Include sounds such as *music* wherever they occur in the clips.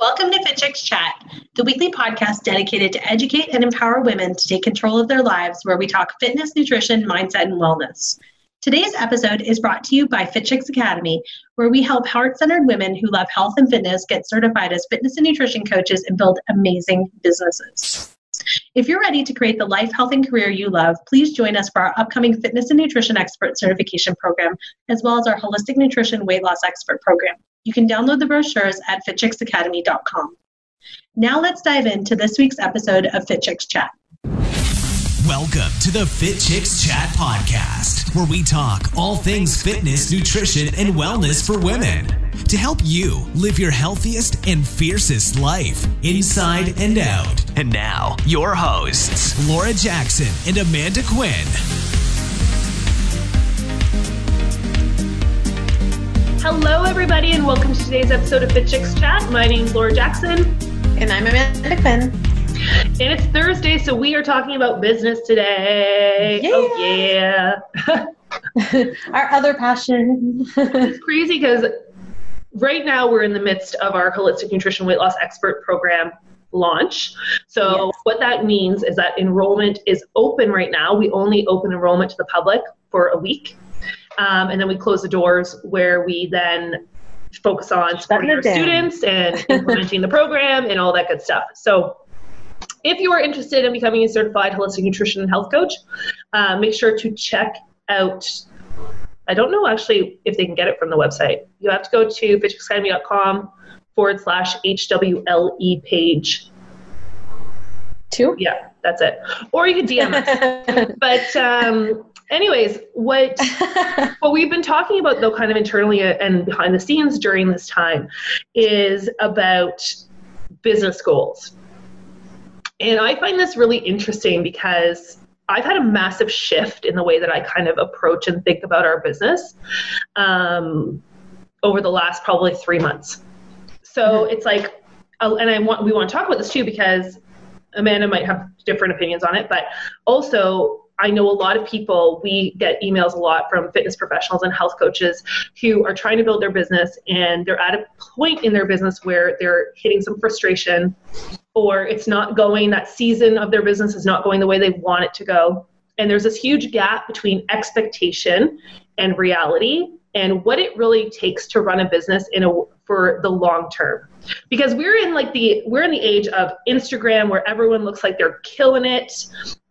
Welcome to Fit Chicks Chat, the weekly podcast dedicated to educate and empower women to take control of their lives, where we talk fitness, nutrition, mindset, and wellness. Today's episode is brought to you by FitChicks Academy, where we help heart centered women who love health and fitness get certified as fitness and nutrition coaches and build amazing businesses. If you're ready to create the life, health, and career you love, please join us for our upcoming fitness and nutrition expert certification program, as well as our holistic nutrition weight loss expert program. You can download the brochures at fitchicksacademy.com. Now let's dive into this week's episode of Fit Chicks Chat. Welcome to the Fit Chicks Chat podcast, where we talk all things fitness, nutrition, and wellness for women to help you live your healthiest and fiercest life inside and out. And now, your hosts, Laura Jackson and Amanda Quinn. Hello, everybody, and welcome to today's episode of Fit Chicks Chat. My name is Laura Jackson. And I'm Amanda Quinn. And it's Thursday, so we are talking about business today. Yeah. Oh, yeah. *laughs* Our other passion. it's crazy because right now we're in the midst of our holistic nutrition weight loss expert program launch. So, yes. what that means is that enrollment is open right now. We only open enrollment to the public for a week. Um, and then we close the doors where we then focus on supporting our students and *laughs* implementing the program and all that good stuff. So, if you are interested in becoming a certified holistic nutrition and health coach, uh, make sure to check out. I don't know actually if they can get it from the website. You have to go to fitchicksacademy.com forward slash HWLE page. Two? Yeah, that's it. Or you can DM us. *laughs* but um, anyways, what *laughs* what we've been talking about though, kind of internally and behind the scenes during this time, is about business goals. And I find this really interesting because I've had a massive shift in the way that I kind of approach and think about our business um, over the last probably three months. So mm-hmm. it's like, and I want we want to talk about this too because Amanda might have different opinions on it, but also I know a lot of people, we get emails a lot from fitness professionals and health coaches who are trying to build their business and they're at a point in their business where they're hitting some frustration or it's not going, that season of their business is not going the way they want it to go. And there's this huge gap between expectation and reality and what it really takes to run a business in a for the long term. Because we're in like the we're in the age of instagram where everyone looks like they're killing it.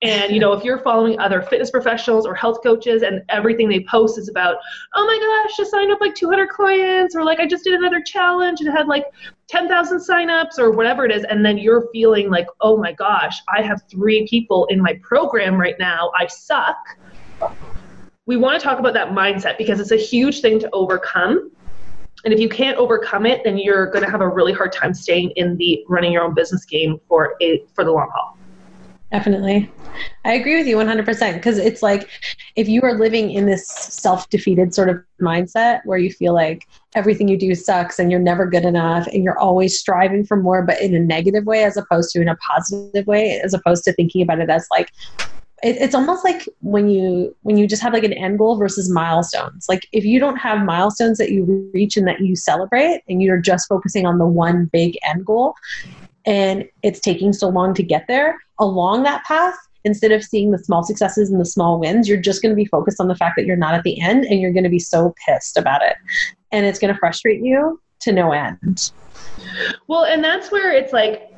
And you know if you're following other fitness professionals or health coaches and everything they post is about oh my gosh just signed up like 200 clients or like i just did another challenge and had like 10,000 signups or whatever it is and then you're feeling like oh my gosh i have three people in my program right now. I suck. We want to talk about that mindset because it's a huge thing to overcome and if you can't overcome it then you're going to have a really hard time staying in the running your own business game for a for the long haul. Definitely. I agree with you 100% because it's like if you are living in this self-defeated sort of mindset where you feel like everything you do sucks and you're never good enough and you're always striving for more but in a negative way as opposed to in a positive way as opposed to thinking about it as like it, it's almost like when you when you just have like an end goal versus milestones. Like if you don't have milestones that you reach and that you celebrate and you're just focusing on the one big end goal and it's taking so long to get there along that path instead of seeing the small successes and the small wins you're just going to be focused on the fact that you're not at the end and you're going to be so pissed about it. And it's going to frustrate you to no end. Well and that's where it's like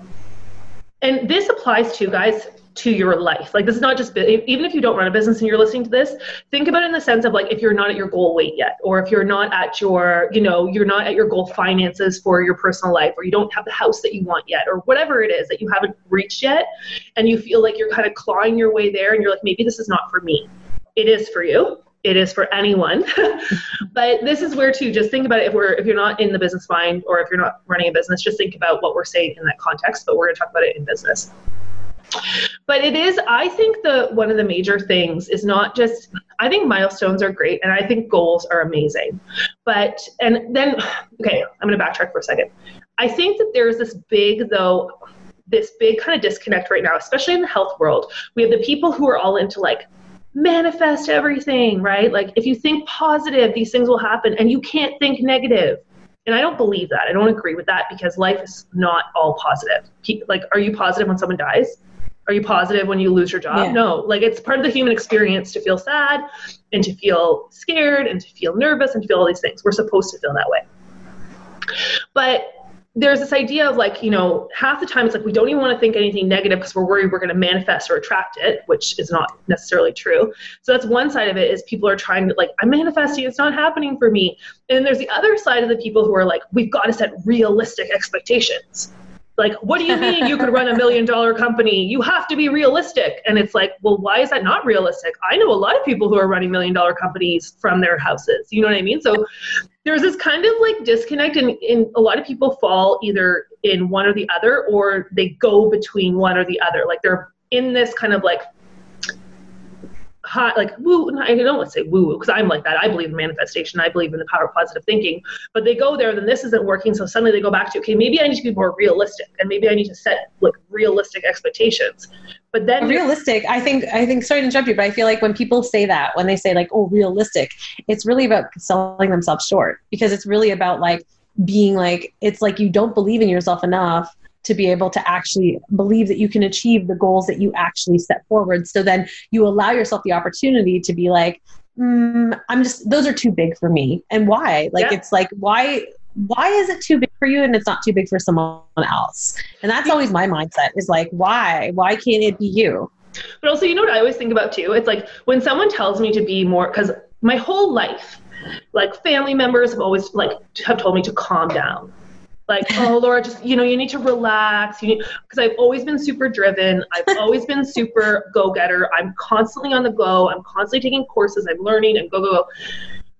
and this applies to guys to your life. Like this is not just even if you don't run a business and you're listening to this, think about it in the sense of like if you're not at your goal weight yet, or if you're not at your, you know, you're not at your goal finances for your personal life, or you don't have the house that you want yet, or whatever it is that you haven't reached yet, and you feel like you're kind of clawing your way there, and you're like maybe this is not for me. It is for you. It is for anyone. *laughs* but this is where to just think about it if we're if you're not in the business mind or if you're not running a business, just think about what we're saying in that context. But we're to talk about it in business but it is i think the one of the major things is not just i think milestones are great and i think goals are amazing but and then okay i'm going to backtrack for a second i think that there's this big though this big kind of disconnect right now especially in the health world we have the people who are all into like manifest everything right like if you think positive these things will happen and you can't think negative And I don't believe that. I don't agree with that because life is not all positive. Like, are you positive when someone dies? Are you positive when you lose your job? Yeah. No. Like, it's part of the human experience to feel sad and to feel scared and to feel nervous and to feel all these things. We're supposed to feel that way. But there's this idea of like, you know, half the time it's like we don't even want to think anything negative because we're worried we're going to manifest or attract it, which is not necessarily true. So that's one side of it is people are trying to like, I'm manifesting, it's not happening for me. And then there's the other side of the people who are like, we've got to set realistic expectations. Like, what do you mean you could run a million dollar company? You have to be realistic. And it's like, well, why is that not realistic? I know a lot of people who are running million dollar companies from their houses. You know what I mean? So there's this kind of like disconnect and, and a lot of people fall either in one or the other or they go between one or the other like they're in this kind of like hot like woo i don't want to say woo because i'm like that i believe in manifestation i believe in the power of positive thinking but they go there then this isn't working so suddenly they go back to okay maybe i need to be more realistic and maybe i need to set like realistic expectations but then realistic i think i think sorry to interrupt you but i feel like when people say that when they say like oh realistic it's really about selling themselves short because it's really about like being like it's like you don't believe in yourself enough to be able to actually believe that you can achieve the goals that you actually set forward. So then you allow yourself the opportunity to be like, mm, I'm just, those are too big for me. And why? Like, yeah. it's like, why? Why is it too big for you and it's not too big for someone else? And that's always my mindset is like, why? Why can't it be you? But also, you know what I always think about too? It's like when someone tells me to be more, because my whole life, like family members have always like have told me to calm down like oh laura just you know you need to relax. You because i've always been super driven. I've always been super go-getter. I'm constantly on the go. I'm constantly taking courses. I'm learning. And go go go.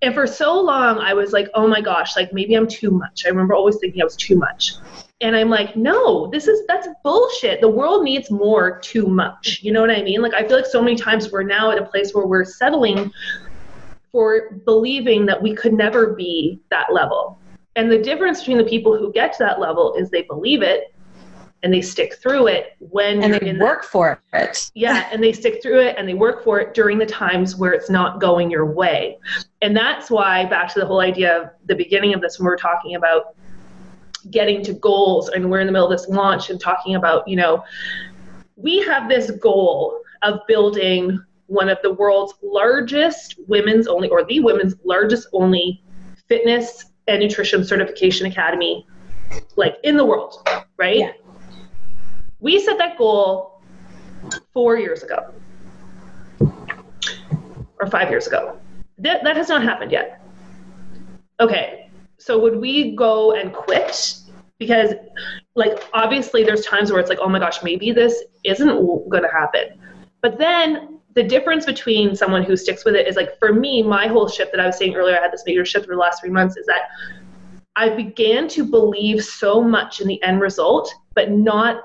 And for so long i was like oh my gosh like maybe i'm too much. I remember always thinking i was too much. And i'm like no this is that's bullshit. The world needs more too much. You know what i mean? Like i feel like so many times we're now at a place where we're settling for believing that we could never be that level and the difference between the people who get to that level is they believe it and they stick through it when and they work that, for it. yeah, and they stick through it and they work for it during the times where it's not going your way. And that's why back to the whole idea of the beginning of this when we we're talking about getting to goals and we're in the middle of this launch and talking about, you know, we have this goal of building one of the world's largest women's only or the women's largest only fitness and nutrition certification academy like in the world, right? Yeah. We set that goal four years ago or five years ago. That, that has not happened yet. Okay, so would we go and quit? Because, like, obviously, there's times where it's like, oh my gosh, maybe this isn't going to happen. But then the difference between someone who sticks with it is like for me, my whole shift that I was saying earlier, I had this major shift over the last three months, is that I began to believe so much in the end result, but not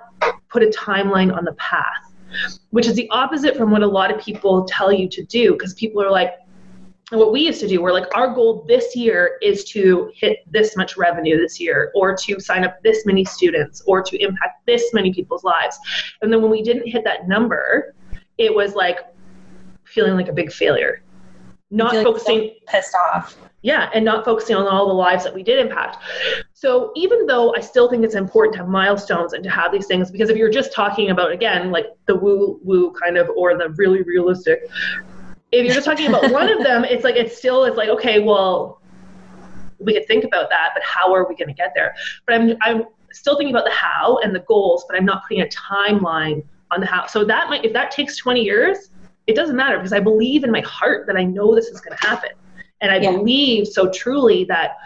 put a timeline on the path, which is the opposite from what a lot of people tell you to do. Because people are like, what we used to do, we're like, our goal this year is to hit this much revenue this year, or to sign up this many students, or to impact this many people's lives. And then when we didn't hit that number, it was like, feeling like a big failure. Not focusing like pissed off. Yeah, and not focusing on all the lives that we did impact. So even though I still think it's important to have milestones and to have these things, because if you're just talking about again like the woo woo kind of or the really realistic, if you're just talking about *laughs* one of them, it's like it's still it's like okay, well, we could think about that, but how are we going to get there? But I'm I'm still thinking about the how and the goals, but I'm not putting a timeline on the how. So that might if that takes 20 years, it doesn't matter because I believe in my heart that I know this is going to happen. And I yeah. believe so truly that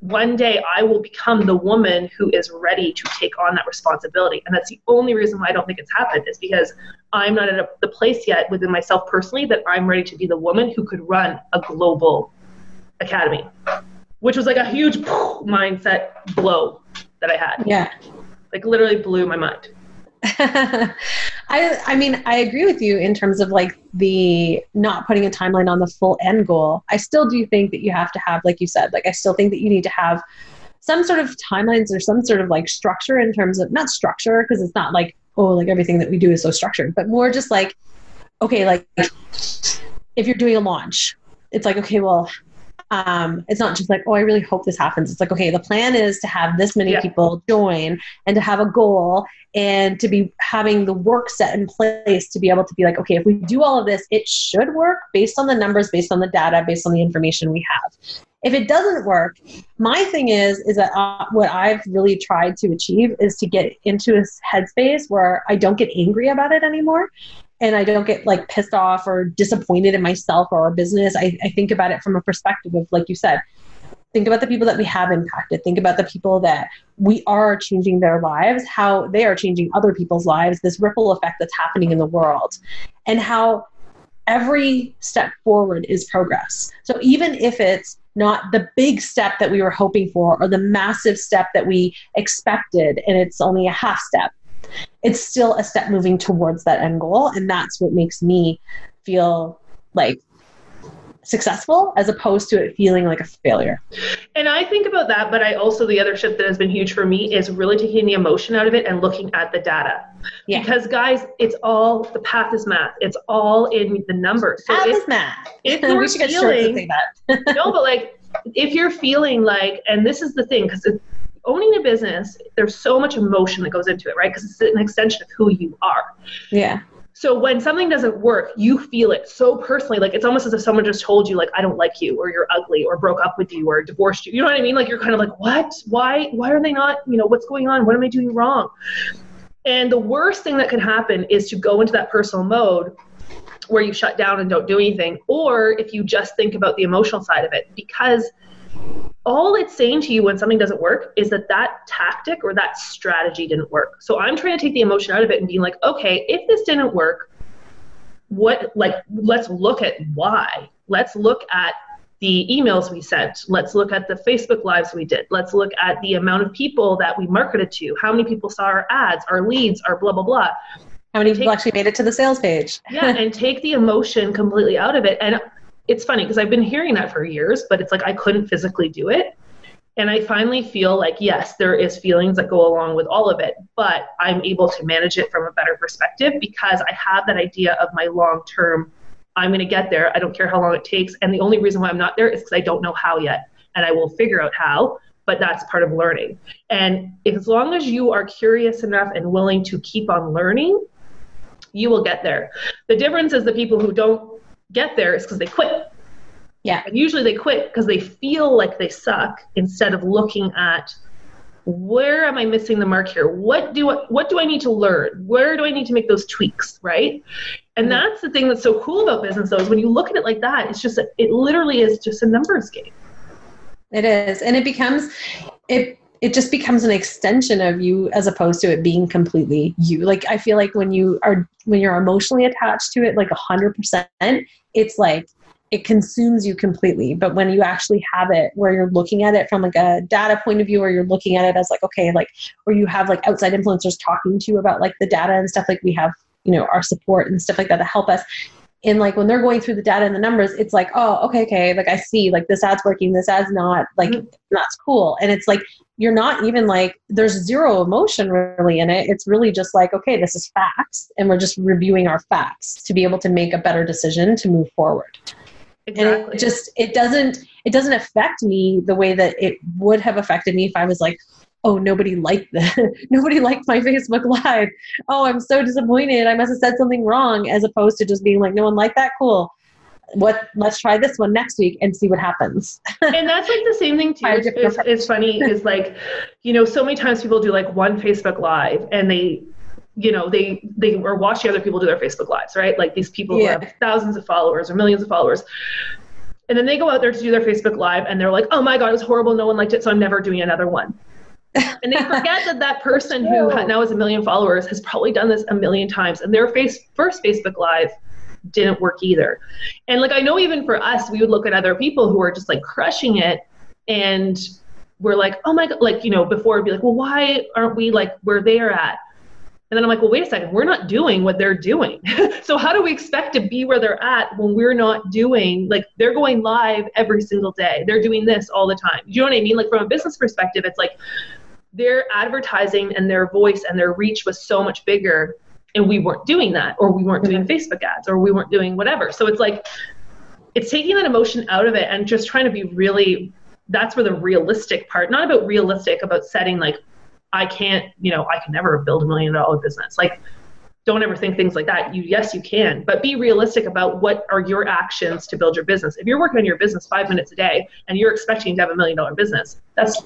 one day I will become the woman who is ready to take on that responsibility. And that's the only reason why I don't think it's happened is because I'm not at a, the place yet within myself personally that I'm ready to be the woman who could run a global academy, which was like a huge mindset blow that I had. Yeah. Like literally blew my mind. *laughs* I I mean I agree with you in terms of like the not putting a timeline on the full end goal. I still do think that you have to have like you said like I still think that you need to have some sort of timelines or some sort of like structure in terms of not structure because it's not like oh like everything that we do is so structured but more just like okay like if you're doing a launch it's like okay well um, it's not just like, oh, I really hope this happens. It's like, okay, the plan is to have this many Yeah. people join and to have a goal and to be having the work set in place to be able to be like, okay, if we do all of this, it should work based on the numbers, based on the data, based on the information we have. If it doesn't work, my thing is is that uh, what I've really tried to achieve is to get into a headspace where I don't get angry about it anymore and I don't get like pissed off or disappointed in myself or our business. I, I think about it from a perspective of, like you said, think about the people that we have impacted. Think about the people that we are changing their lives, how they are changing other people's lives, this ripple effect that's happening in the world, and how every step forward is progress. So even if it's not the big step that we were hoping for or the massive step that we expected and it's only a half step, it's still a step moving towards that end goal. And that's what makes me feel like successful as opposed to it feeling like a failure. And I think about that, but I also, the other shift that has been huge for me is really taking the emotion out of it and looking at the data. Yeah. Because, guys, it's all, the path is math. It's all in the numbers. So Math if, is math. if *laughs* we you're should get shirts that feeling, say that. *laughs* no, but like, if you're feeling like, and this is the thing, because owning a business, there's so much emotion that goes into it, right? Because it's an extension of who you are. yeah. So when something doesn't work, you feel it so personally. Like it's almost as if someone just told you, like, I don't like you, or you're ugly, or broke up with you, or divorced you. You know what I mean? Like you're kind of like, what? Why? Why are they not? You know, what's going on? What am I doing wrong? And the worst thing that can happen is to go into that personal mode where you shut down and don't do anything, or if you just think about the emotional side of it, because all it's saying to you when something doesn't work is that that tactic or that strategy didn't work. So I'm trying to take the emotion out of it and being like, okay, if this didn't work, what, like, let's look at why. Let's look at the emails we sent. Let's look at the Facebook lives we did. Let's look at the amount of people that we marketed to. How many people saw our ads, our leads, our blah, blah, blah. How many Take- people actually made it to the sales page? Yeah, and take the emotion completely out of it. And it's funny because I've been hearing that for years, but it's like I couldn't physically do it. And I finally feel like, yes, there is feelings that go along with all of it, but I'm able to manage it from a better perspective because I have that idea of my long term, I'm going to get there. I don't care how long it takes. And the only reason why I'm not there is because I don't know how yet. And I will figure out how, but that's part of learning. And as long as you are curious enough and willing to keep on learning, you will get there. The difference is the people who don't get there is because they quit. Yeah. And usually they quit because they feel like they suck instead of looking at where am I missing the mark here? What do I, what do I need to learn? Where do I need to make those tweaks, right? And Mhm. that's the thing that's so cool about business though is when you look at it like that, it's just a, it literally is just a numbers game. It is. And it becomes it it just becomes an extension of you as opposed to it being completely you. Like I feel like when you are when you're emotionally attached to it like a hundred percent, it's like it consumes you completely. But when you actually have it where you're looking at it from like a data point of view or you're looking at it as like, okay, like or you have like outside influencers talking to you about like the data and stuff like we have, you know, our support and stuff like that to help us and like when they're going through the data and the numbers it's like oh okay okay like i see like this ad's working this ad's not like Mhm. that's cool and it's like you're not even like there's zero emotion really in it it's really just like okay this is facts and we're just reviewing our facts to be able to make a better decision to move forward Exactly. and it just it doesn't it doesn't affect me the way that it would have affected me if i was like oh nobody liked the *laughs* nobody liked my facebook live oh i'm so disappointed i must have said something wrong as opposed to just being like no one liked that cool what let's try this one next week and see what happens *laughs* and that's like the same thing too. it's, is, is funny is like, you know, so many times people do like one Facebook live and they, you know, they they are watching other people do their Facebook lives, right? Like these people Yeah. who have thousands of followers or millions of followers. And then they go out there to do their Facebook live and they're like, oh my God, it was horrible. No one liked it. So I'm never doing another one. And they forget that that *laughs* person who now has a million followers has probably done this a million times and their face first facebook live didn't work either. And like i know even for us we would look at other people who are just like crushing it and we're like oh my god like you know before it'd be like well why aren't we like where they're at? And then i'm like well wait a second we're not doing what they're doing. *laughs* So how do we expect to be where they're at when we're not doing like they're going live every single day. They're doing this all the time. You know what i mean? Like from a business perspective it's like their advertising and their voice and their reach was so much bigger and we weren't doing that or we weren't doing facebook ads or we weren't doing whatever. So it's like it's taking that emotion out of it and just trying to be really that's where the realistic part not about realistic about setting like i can't you know i can never build a million dollar business. Like don't ever think things like that. You yes you can but be realistic about what are your actions to build your business. If you're working on your business five minutes a day and you're expecting to have a million dollar business that's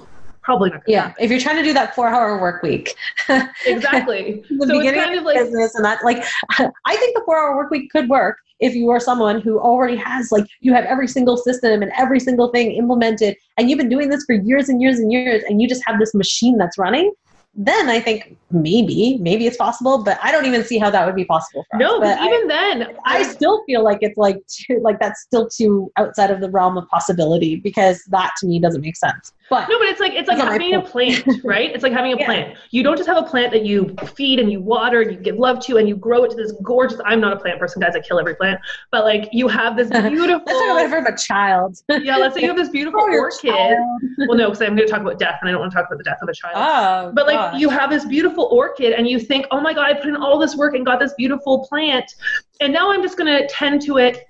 probably not yeah happen. if you're trying to do that four hour work week. *laughs* Exactly. The so beginning kind of, like business and that like *laughs* i think the four hour work week could work if you are someone who already has like you have every single system and every single thing implemented and you've been doing this for years and years and years and you just have this machine that's running then I think maybe, maybe it's possible, but I don't even see how that would be possible. no, but even I, then, I still feel like it's like too, like that's still too outside of the realm of possibility because that to me doesn't make sense. But no, but it's like it's like having a plant, right? It's like having a *laughs* yeah. plant. You don't just have a plant that you feed and you water and you give love to and you grow it to this gorgeous. I'm not a plant person, guys. I kill every plant, but like you have this *laughs* beautiful. let's talk about from a child. yeah, let's say you have this *laughs* beautiful oh, orchid. Well, no, because I'm going to talk about death, and I don't want to talk about the death of a child. Oh, but like gosh. you have this beautiful orchid, and you think, oh my god, I put in all this work and got this beautiful plant, and now I'm just going to tend to it,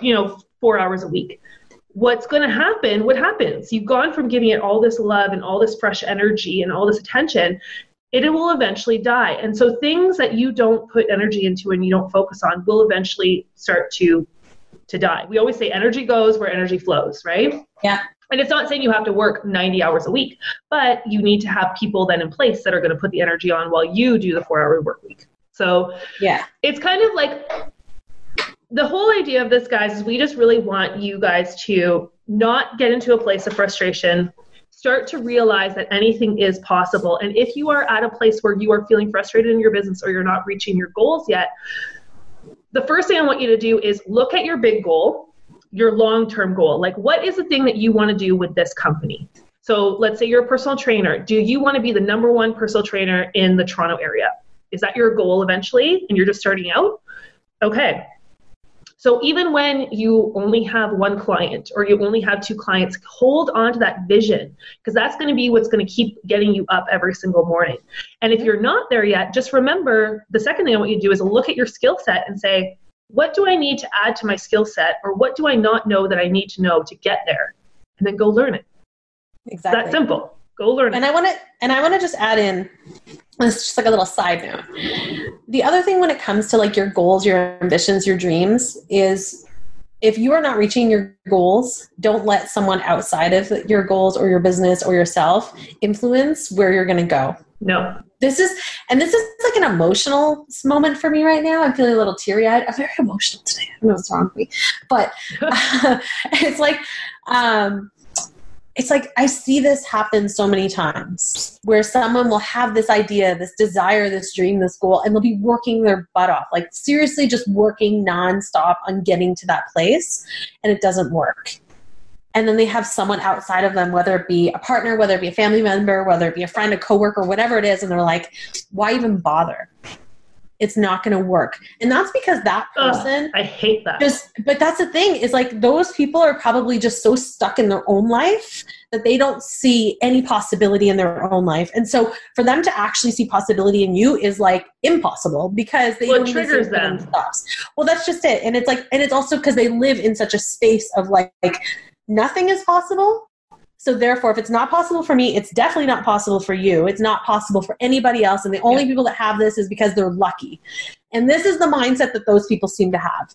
you know, four hours a week what's going to happen, what happens? You've gone from giving it all this love and all this fresh energy and all this attention, it will eventually die. And so things that you don't put energy into and you don't focus on will eventually start to to die. We always say energy goes where energy flows, right? Yeah. And it's not saying you have to work 90 hours a week, but you need to have people then in place that are going to put the energy on while you do the 4-hour work week. So, yeah. It's kind of like the whole idea of this, guys, is we just really want you guys to not get into a place of frustration. Start to realize that anything is possible. And if you are at a place where you are feeling frustrated in your business or you're not reaching your goals yet, the first thing I want you to do is look at your big goal, your long term goal. Like, what is the thing that you want to do with this company? So, let's say you're a personal trainer. Do you want to be the number one personal trainer in the Toronto area? Is that your goal eventually and you're just starting out? Okay, so even when you only have one client or you only have two clients, hold on to that vision because that's going to be what's going to keep getting you up every single morning. And if you're not there yet, just remember the second thing I want you to do is look at your skill set and say, what do I need to add to my skill set or what do I not know that I need to know to get there? And then go learn it. Exactly. It's that simple. Go learn and it. And I want to and I want to just add in it's just like a little side note. The other thing when it comes to like your goals, your ambitions, your dreams is if you are not reaching your goals, don't let someone outside of your goals or your business or yourself influence where you're going to go. No. This is, and this is like an emotional moment for me right now. I'm feeling a little teary eyed. I'm very emotional today. I don't know what's wrong with me, but uh, *laughs* *laughs* it's like, um, it's like I see this happen so many times where someone will have this idea, this desire, this dream, this goal, and they'll be working their butt off, like seriously just working nonstop on getting to that place, and it doesn't work. And then they have someone outside of them, whether it be a partner, whether it be a family member, whether it be a friend, a coworker, whatever it is, and they're like, why even bother? it's not going to work. And that's because that person Ugh, I hate that. Just but that's the thing is like those people are probably just so stuck in their own life that they don't see any possibility in their own life. And so for them to actually see possibility in you is like impossible because they well, triggers them. Stops. Well, that's just it. And it's like and it's also because they live in such a space of like, like nothing is possible so therefore, if it's not possible for me, it's definitely not possible for you. It's not possible for anybody else. And the only yeah. people that have this is because they're lucky. And this is the mindset that those people seem to have.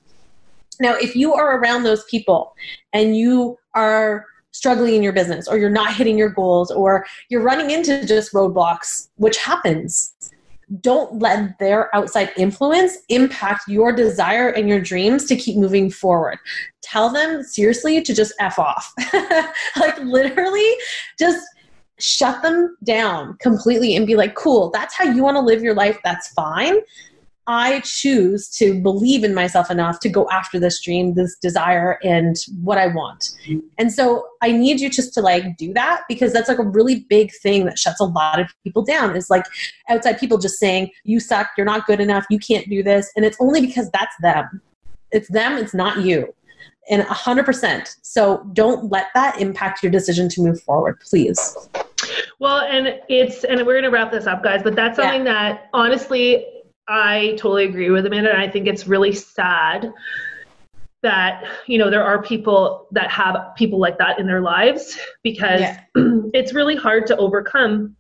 Now, if you are around those people and you are struggling in your business or you're not hitting your goals or you're running into just roadblocks, which happens, don't let their outside influence impact your desire and your dreams to keep moving forward. Tell them seriously to just F off. *laughs* like, literally, just shut them down completely and be like, cool, that's how you want to live your life. That's fine. I choose to believe in myself enough to go after this dream, this desire, and what I want. And so I need you just to like do that because that's like a really big thing that shuts a lot of people down is like outside people just saying, you suck, you're not good enough, you can't do this. And it's only because that's them. It's them, it's not you. And 100%. So don't let that impact your decision to move forward, please. Well, and it's, and we're going to wrap this up, guys, but that's something yeah. that honestly, I totally agree with Amanda, and I think it's really sad that you know there are people that have people like that in their lives because yeah. *clears throat* it's really hard to overcome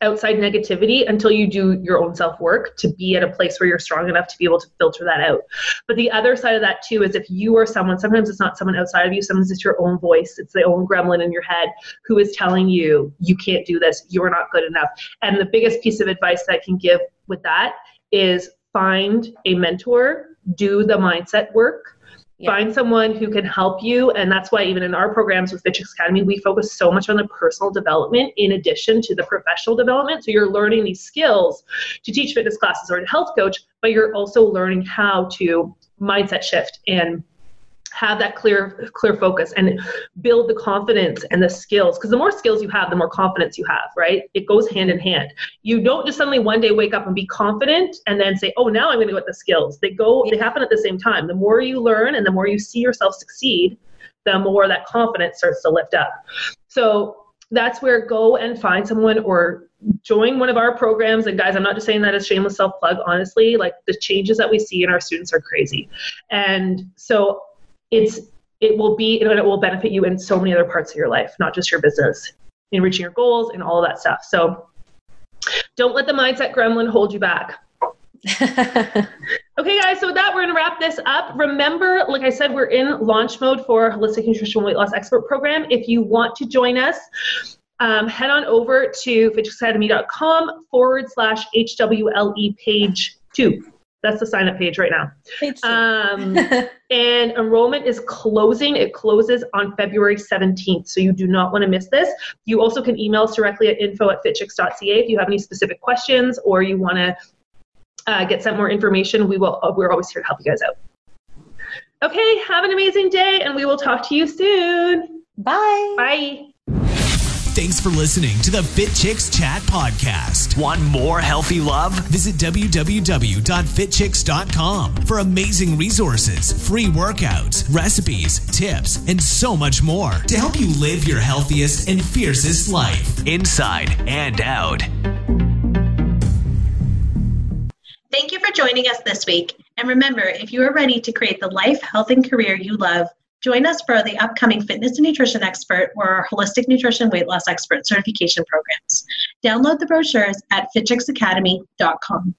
outside negativity until you do your own self work to be at a place where you're strong enough to be able to filter that out. But the other side of that too is if you are someone, sometimes it's not someone outside of you, sometimes it's your own voice, it's the own gremlin in your head who is telling you, you can't do this, you're not good enough. And the biggest piece of advice that I can give with that is find a mentor, do the mindset work yeah. Find someone who can help you. And that's why, even in our programs with Fit Chicks Academy, we focus so much on the personal development in addition to the professional development. So you're learning these skills to teach fitness classes or to health coach, but you're also learning how to mindset shift and have that clear clear focus and build the confidence and the skills because the more skills you have the more confidence you have right? It goes hand in hand. You don't just suddenly one day wake up and be confident and then say oh now i'm going to get the skills. They go they happen at the same time. The more you learn and the more you see yourself succeed the more that confidence starts to lift up. So that's where go and find someone or join one of our programs. And guys i'm not just saying that as shameless self plug honestly like the changes that we see in our students are crazy. And so it's it will be and it will benefit you in so many other parts of your life, not just your business, in reaching your goals and all of that stuff. So don't let the mindset gremlin hold you back. *laughs* okay, guys, so with that, we're going to wrap this up. Remember, like I said, we're in launch mode for Holistic Nutrition Weight Loss Expert Program. If you want to join us, um, head on over to fitchicksacademy.com forward slash HWLE page two. That's the sign up page right now. Um, *laughs* and enrollment is closing. It closes on February 17th. So you do not want to miss this. You also can email us directly at info at fitchicks.ca if you have any specific questions or you want to uh, get some more information. We will, we're always here to help you guys out. Okay, have an amazing day and we will talk to you soon. Bye. Bye. Thanks for listening to the Fit Chicks Chat podcast. Want more healthy love? Visit www.fitchicks.com for amazing resources, free workouts, recipes, tips, and so much more to help you live your healthiest and fiercest life, inside and out. Thank you for joining us this week. And remember, if you are ready to create the life, health, and career you love, Join us for the upcoming Fitness and Nutrition Expert or our Holistic Nutrition Weight Loss Expert certification programs. Download the brochures at fitchicksacademy.com.